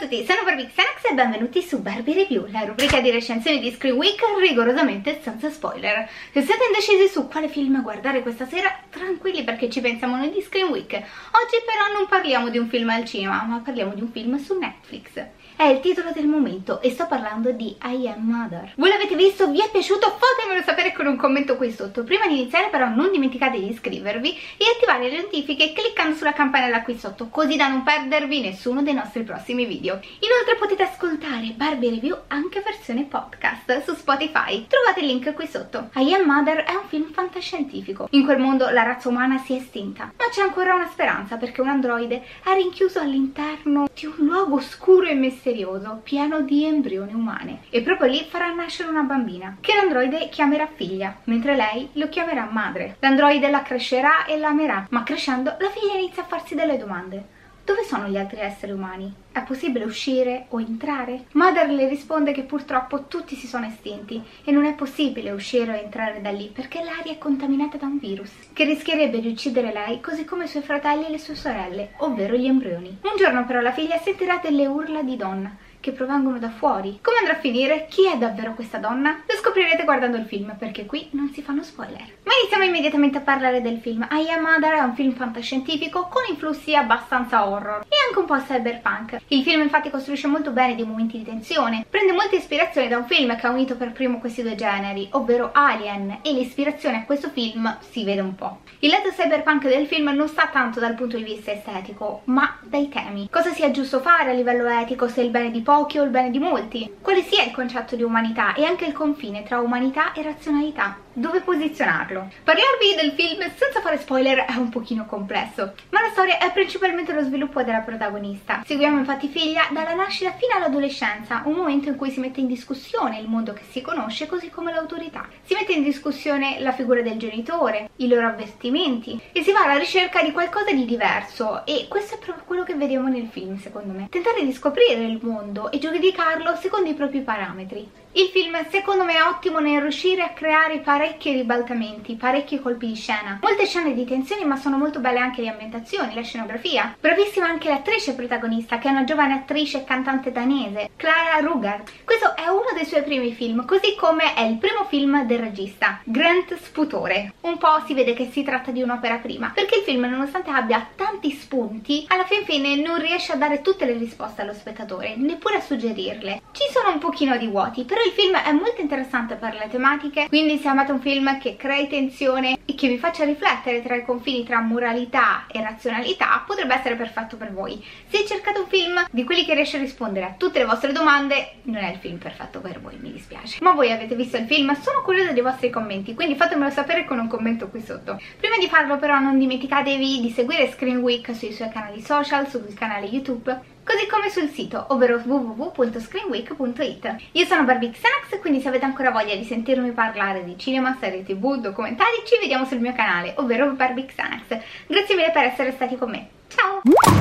tutti, sono Barbie Xanax e benvenuti su Barbie Review, la rubrica di recensioni di Screen Week rigorosamente senza spoiler. Se siete indecisi su quale film guardare questa sera, tranquilli perché ci pensiamo noi di Screen Week. Oggi però non parliamo di un film al cinema, ma parliamo di un film su Netflix. È il titolo del momento e sto parlando di I Am Mother. Voi l'avete visto? Vi è piaciuto? Fatemelo sapere con un commento qui sotto. Prima di iniziare però non dimenticate di iscrivervi e attivare le notifiche cliccando sulla campanella qui sotto, così da non perdervi nessuno dei nostri prossimi video. Inoltre potete ascoltare Barbie Review anche versione podcast su Spotify. Trovate il link qui sotto. I Am Mother è un film fantascientifico. In quel mondo la razza umana si è estinta, c'è ancora una speranza perché un androide è rinchiuso all'interno di un luogo oscuro e misterioso pieno di embrioni umane e proprio lì farà nascere una bambina che l'androide chiamerà figlia, mentre lei lo chiamerà madre. L'androide la crescerà e la amerà, ma crescendo la figlia inizia a farsi delle domande. Dove sono gli altri esseri umani? È possibile uscire o entrare? Mother le risponde che purtroppo tutti si sono estinti e non è possibile uscire o entrare da lì perché l'aria è contaminata da un virus che rischierebbe di uccidere lei così come i suoi fratelli e le sue sorelle, ovvero gli embrioni. Un giorno però la figlia sentirà delle urla di donna che provengono da fuori. Come andrà a finire? Chi è davvero questa donna? Lo scoprirete guardando il film, perché qui non si fanno spoiler. Ma iniziamo immediatamente a parlare del film. I Am Mother è un film fantascientifico con influssi abbastanza horror e anche un po' cyberpunk. Il film infatti costruisce molto bene dei momenti di tensione, prende molte ispirazioni da un film che ha unito per primo questi due generi, ovvero Alien, e l'ispirazione a questo film si vede un po'. Il lato cyberpunk del film non sta tanto dal punto di vista estetico, ma dai temi. Cosa sia giusto fare a livello etico se il bene di pochi o il bene di molti, quale sia il concetto di umanità e anche il confine tra umanità e razionalità, dove posizionarlo. Parlarvi del film senza fare spoiler è un pochino complesso, ma la storia è principalmente lo sviluppo della protagonista. Seguiamo infatti figlia dalla nascita fino all'adolescenza, un momento in cui si mette in discussione il mondo che si conosce così come l'autorità. Si mette in discussione la figura del genitore, i loro avvestimenti e si va alla ricerca di qualcosa di diverso e questo è proprio quello che vediamo nel film secondo me. Tentare di scoprire il mondo mondo e giudicarlo secondo i propri parametri. Il film secondo me è ottimo nel riuscire a creare parecchi ribaltamenti, parecchi colpi di scena. Molte scene di tensione ma sono molto belle anche le ambientazioni, la scenografia. Bravissima anche l'attrice protagonista che è una giovane attrice e cantante danese, Clara Ruger. Questo è uno dei suoi primi film, così come è il primo film del regista, Grant Sputore. Un po' si vede che si tratta di un'opera prima, perché il film nonostante abbia tanti spunti, alla fin fine non riesce a dare tutte le risposte allo spettatore, neppure a suggerirle. Ci sono un pochino di vuoti, però il film è molto interessante per le tematiche, quindi se amate un film che crei tensione e che vi faccia riflettere tra i confini tra moralità e razionalità, potrebbe essere perfetto per voi. Se cercate un film di quelli che riesce a rispondere a tutte le vostre domande, non è il film perfetto per voi, mi dispiace. Ma voi avete visto il film? Sono curiosa dei vostri commenti, quindi fatemelo sapere con un commento qui sotto. Prima di farlo però non dimenticatevi di seguire Screen Week sui suoi canali social, sul canale YouTube, così come sul sito, ovvero www.screenweek.it. Io sono Barbie Xanax, quindi se avete ancora voglia di sentirmi parlare di cinema, serie tv, documentari, ci vediamo sul mio canale, ovvero Barbie Xanax. Grazie mille per essere stati con me.